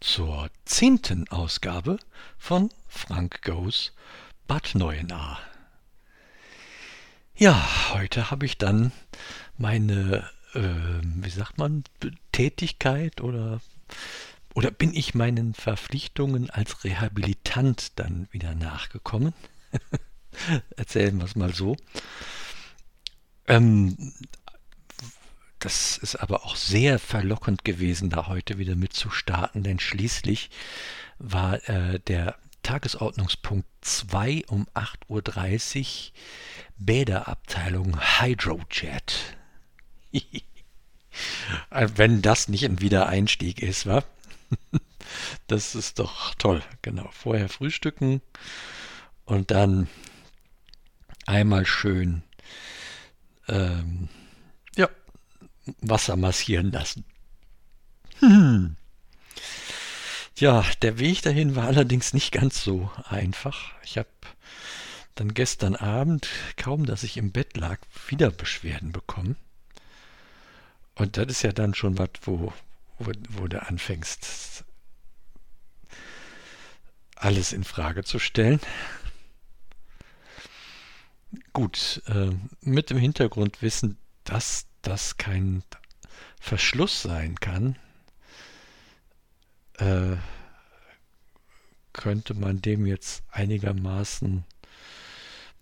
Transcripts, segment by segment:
zur zehnten Ausgabe von Frank Goes Bad Neuenahr. Ja, heute habe ich dann meine, äh, wie sagt man, Tätigkeit oder oder bin ich meinen Verpflichtungen als Rehabilitant dann wieder nachgekommen? Erzählen wir es mal so. Ähm, das ist aber auch sehr verlockend gewesen, da heute wieder mitzustarten, denn schließlich war äh, der Tagesordnungspunkt 2 um 8.30 Uhr Bäderabteilung Hydrojet. Wenn das nicht ein Wiedereinstieg ist, wa? Das ist doch toll. Genau. Vorher frühstücken und dann einmal schön ähm, Wasser massieren lassen. Hm. Ja, der Weg dahin war allerdings nicht ganz so einfach. Ich habe dann gestern Abend, kaum dass ich im Bett lag, wieder Beschwerden bekommen. Und das ist ja dann schon was, wo, wo, wo du anfängst, alles in Frage zu stellen. Gut, äh, mit dem Hintergrundwissen, dass das kein Verschluss sein kann, äh, könnte man dem jetzt einigermaßen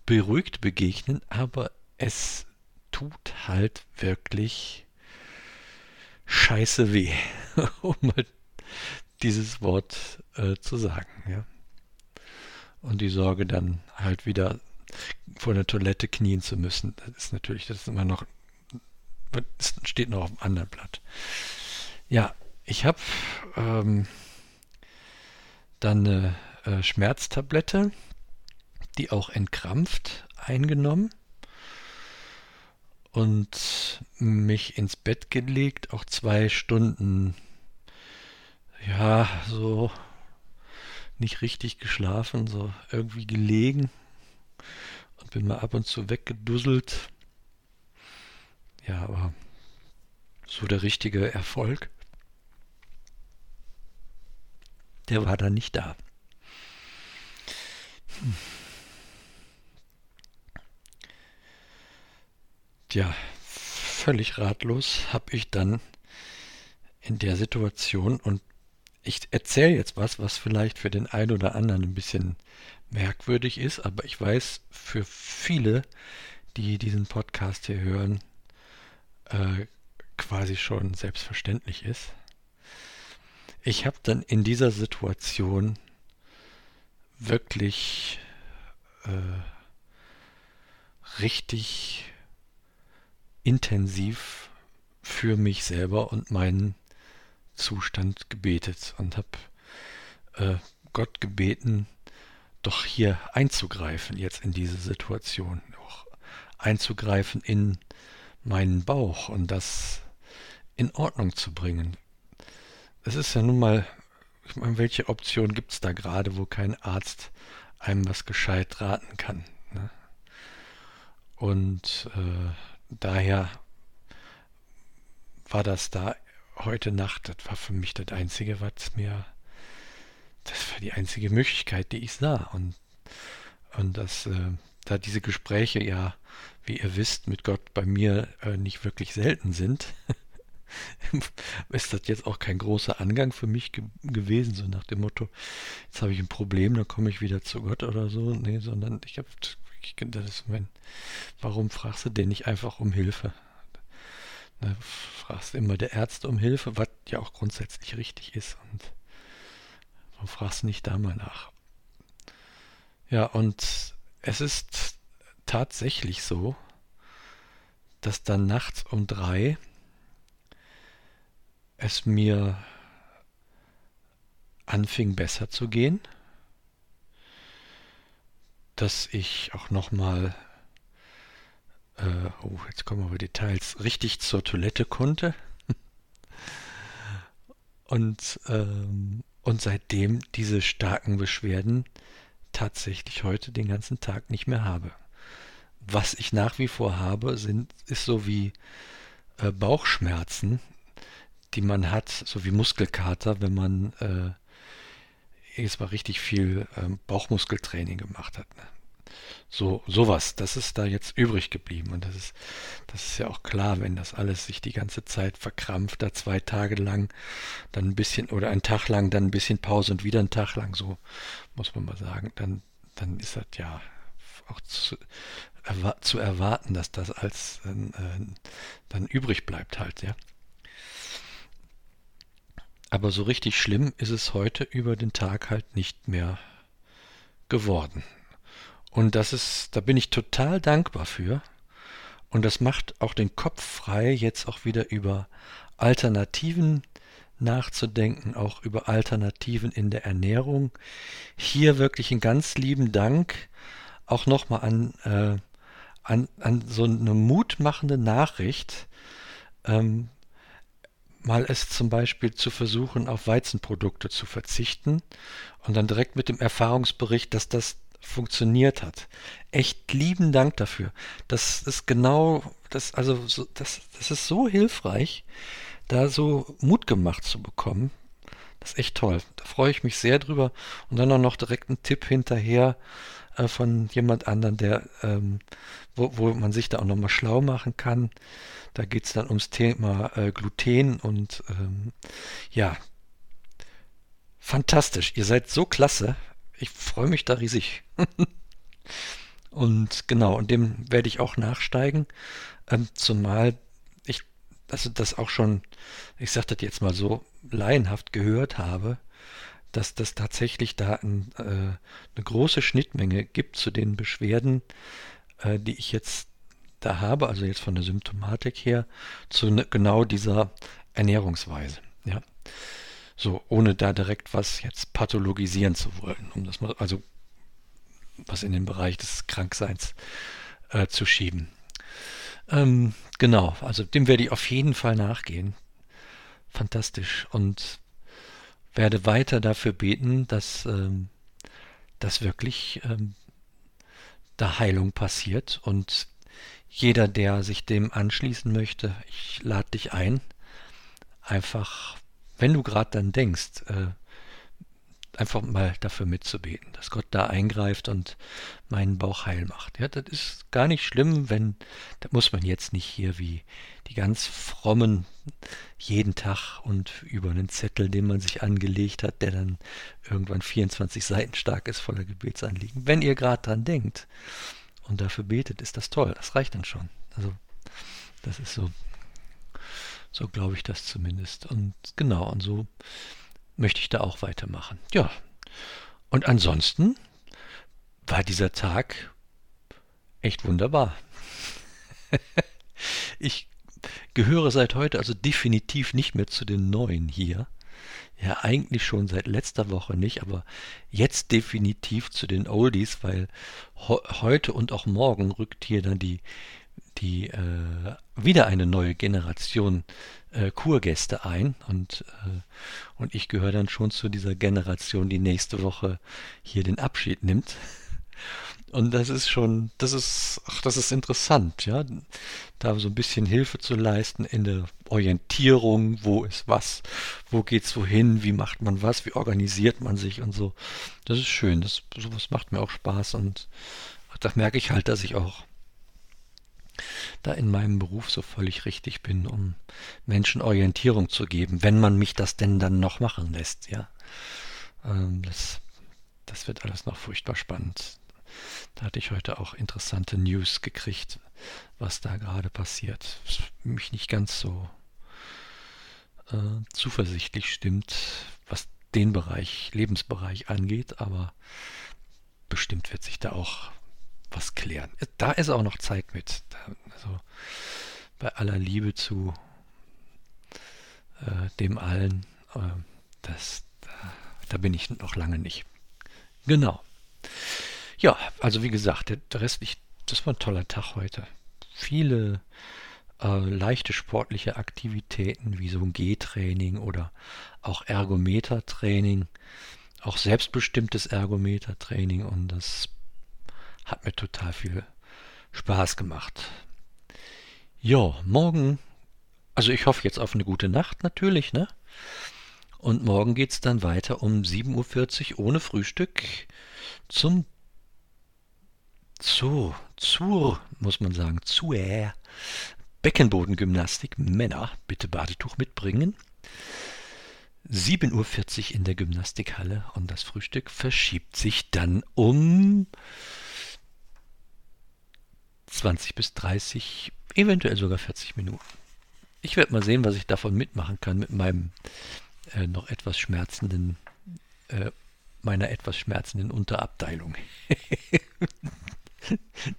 beruhigt begegnen, aber es tut halt wirklich scheiße weh, um dieses Wort äh, zu sagen. Ja. Und die Sorge dann halt wieder vor der Toilette knien zu müssen, das ist natürlich, das ist immer noch, das steht noch auf dem anderen Blatt. Ja, ich habe ähm, dann eine äh, Schmerztablette, die auch entkrampft, eingenommen und mich ins Bett gelegt, auch zwei Stunden, ja, so nicht richtig geschlafen, so irgendwie gelegen und bin mal ab und zu weggedusselt. Ja, aber so der richtige Erfolg, der war dann nicht da. Hm. Ja, völlig ratlos habe ich dann in der Situation und ich erzähle jetzt was, was vielleicht für den einen oder anderen ein bisschen merkwürdig ist, aber ich weiß, für viele, die diesen Podcast hier hören, äh, quasi schon selbstverständlich ist. Ich habe dann in dieser Situation wirklich äh, richtig intensiv für mich selber und meinen Zustand gebetet und habe äh, Gott gebeten, doch hier einzugreifen jetzt in diese Situation, auch einzugreifen in meinen Bauch und das in Ordnung zu bringen. Es ist ja nun mal, ich meine, welche Option gibt es da gerade, wo kein Arzt einem was gescheit raten kann? Ne? Und äh, daher war das da heute Nacht, das war für mich das Einzige, was mir, das war die einzige Möglichkeit, die ich sah. Und, und dass äh, da diese Gespräche ja, wie ihr wisst, mit Gott bei mir äh, nicht wirklich selten sind, ist das jetzt auch kein großer Angang für mich ge gewesen, so nach dem Motto, jetzt habe ich ein Problem, dann komme ich wieder zu Gott oder so. Nee, sondern ich habe ich, das ist mein, warum fragst du denn nicht einfach um Hilfe? Ne, fragst immer der Ärzte um Hilfe, was ja auch grundsätzlich richtig ist. Und warum fragst du nicht da mal nach? Ja, und es ist tatsächlich so, dass dann nachts um drei es mir anfing besser zu gehen dass ich auch nochmal, äh, oh, jetzt kommen aber Details, richtig zur Toilette konnte. und, ähm, und seitdem diese starken Beschwerden tatsächlich heute den ganzen Tag nicht mehr habe. Was ich nach wie vor habe, sind, ist so wie äh, Bauchschmerzen, die man hat, so wie Muskelkater, wenn man äh, jetzt mal richtig viel ähm, Bauchmuskeltraining gemacht hat. Ne? So, sowas, das ist da jetzt übrig geblieben. Und das ist, das ist ja auch klar, wenn das alles sich die ganze Zeit verkrampft, da zwei Tage lang, dann ein bisschen, oder einen Tag lang, dann ein bisschen Pause und wieder einen Tag lang, so muss man mal sagen, dann, dann ist das ja auch zu, erwa zu erwarten, dass das als äh, dann übrig bleibt halt, ja. Aber so richtig schlimm ist es heute über den Tag halt nicht mehr geworden. Und das ist, da bin ich total dankbar für. Und das macht auch den Kopf frei, jetzt auch wieder über Alternativen nachzudenken, auch über Alternativen in der Ernährung. Hier wirklich einen ganz lieben Dank auch nochmal an, äh, an, an so eine mutmachende Nachricht, ähm, mal es zum Beispiel zu versuchen, auf Weizenprodukte zu verzichten und dann direkt mit dem Erfahrungsbericht, dass das funktioniert hat. Echt lieben Dank dafür. Das ist genau, das, also, so, das, das ist so hilfreich, da so Mut gemacht zu bekommen. Das ist echt toll. Da freue ich mich sehr drüber. Und dann auch noch direkt ein Tipp hinterher äh, von jemand anderen, der, ähm, wo, wo man sich da auch nochmal schlau machen kann. Da geht es dann ums Thema äh, Gluten und ähm, ja, fantastisch. Ihr seid so klasse. Ich freue mich da riesig. und genau, und dem werde ich auch nachsteigen. Ähm, zumal ich also das auch schon, ich sage das jetzt mal so, laienhaft gehört habe, dass das tatsächlich da ein, äh, eine große Schnittmenge gibt zu den Beschwerden, äh, die ich jetzt da habe, also jetzt von der Symptomatik her, zu ne, genau dieser Ernährungsweise. Ja. So, ohne da direkt was jetzt pathologisieren zu wollen, um das mal, also was in den Bereich des Krankseins äh, zu schieben. Ähm, genau, also dem werde ich auf jeden Fall nachgehen. Fantastisch. Und werde weiter dafür beten, dass, ähm, dass wirklich ähm, da Heilung passiert und jeder, der sich dem anschließen möchte, ich lade dich ein, einfach, wenn du gerade dann denkst, äh, einfach mal dafür mitzubeten, dass Gott da eingreift und meinen Bauch heil macht. Ja, das ist gar nicht schlimm, wenn, da muss man jetzt nicht hier wie die ganz frommen jeden Tag und über einen Zettel, den man sich angelegt hat, der dann irgendwann 24 Seiten stark ist, voller Gebetsanliegen. Wenn ihr gerade dran denkt und dafür betet, ist das toll. Das reicht dann schon. Also, das ist so, so glaube ich das zumindest. Und genau, und so möchte ich da auch weitermachen. Ja. Und ansonsten war dieser Tag echt wunderbar. ich gehöre seit heute also definitiv nicht mehr zu den Neuen hier. Ja, eigentlich schon seit letzter Woche nicht, aber jetzt definitiv zu den Oldies, weil heute und auch morgen rückt hier dann die, die äh, wieder eine neue Generation äh, Kurgäste ein und, äh, und ich gehöre dann schon zu dieser Generation, die nächste Woche hier den Abschied nimmt. Und das ist schon, das ist, ach, das ist interessant, ja, da so ein bisschen Hilfe zu leisten in der Orientierung, wo ist was, wo geht's wohin, wie macht man was, wie organisiert man sich und so. Das ist schön, das, sowas macht mir auch Spaß und da merke ich halt, dass ich auch da in meinem Beruf so völlig richtig bin, um Menschen Orientierung zu geben, wenn man mich das denn dann noch machen lässt, ja. Ähm, das, das wird alles noch furchtbar spannend. Da hatte ich heute auch interessante News gekriegt, was da gerade passiert. Was mich nicht ganz so äh, zuversichtlich stimmt, was den Bereich, Lebensbereich angeht, aber bestimmt wird sich da auch was klären. Da ist auch noch Zeit mit. Also bei aller Liebe zu äh, dem allen, äh, das, da, da, bin ich noch lange nicht. Genau. Ja, also wie gesagt, der, der Rest, ich, das war ein toller Tag heute. Viele äh, leichte sportliche Aktivitäten wie so ein G-Training oder auch Ergometertraining, auch selbstbestimmtes Ergometertraining und das hat mir total viel Spaß gemacht. Ja, morgen also ich hoffe jetzt auf eine gute Nacht natürlich, ne? Und morgen geht es dann weiter um 7.40 Uhr ohne Frühstück zum zu, zur, muss man sagen, zur Beckenbodengymnastik. Männer, bitte Badetuch mitbringen. 7.40 Uhr in der Gymnastikhalle und das Frühstück verschiebt sich dann um 20 bis 30, eventuell sogar 40 Minuten. Ich werde mal sehen, was ich davon mitmachen kann mit meinem äh, noch etwas schmerzenden, äh, meiner etwas schmerzenden Unterabteilung.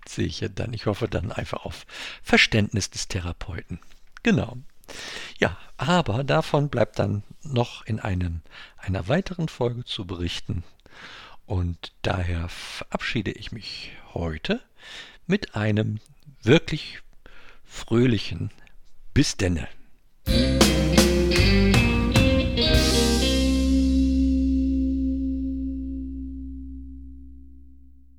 Sehe ich ja dann. Ich hoffe dann einfach auf Verständnis des Therapeuten. Genau. Ja, aber davon bleibt dann noch in einem, einer weiteren Folge zu berichten. Und daher verabschiede ich mich heute mit einem wirklich fröhlichen Bis denne.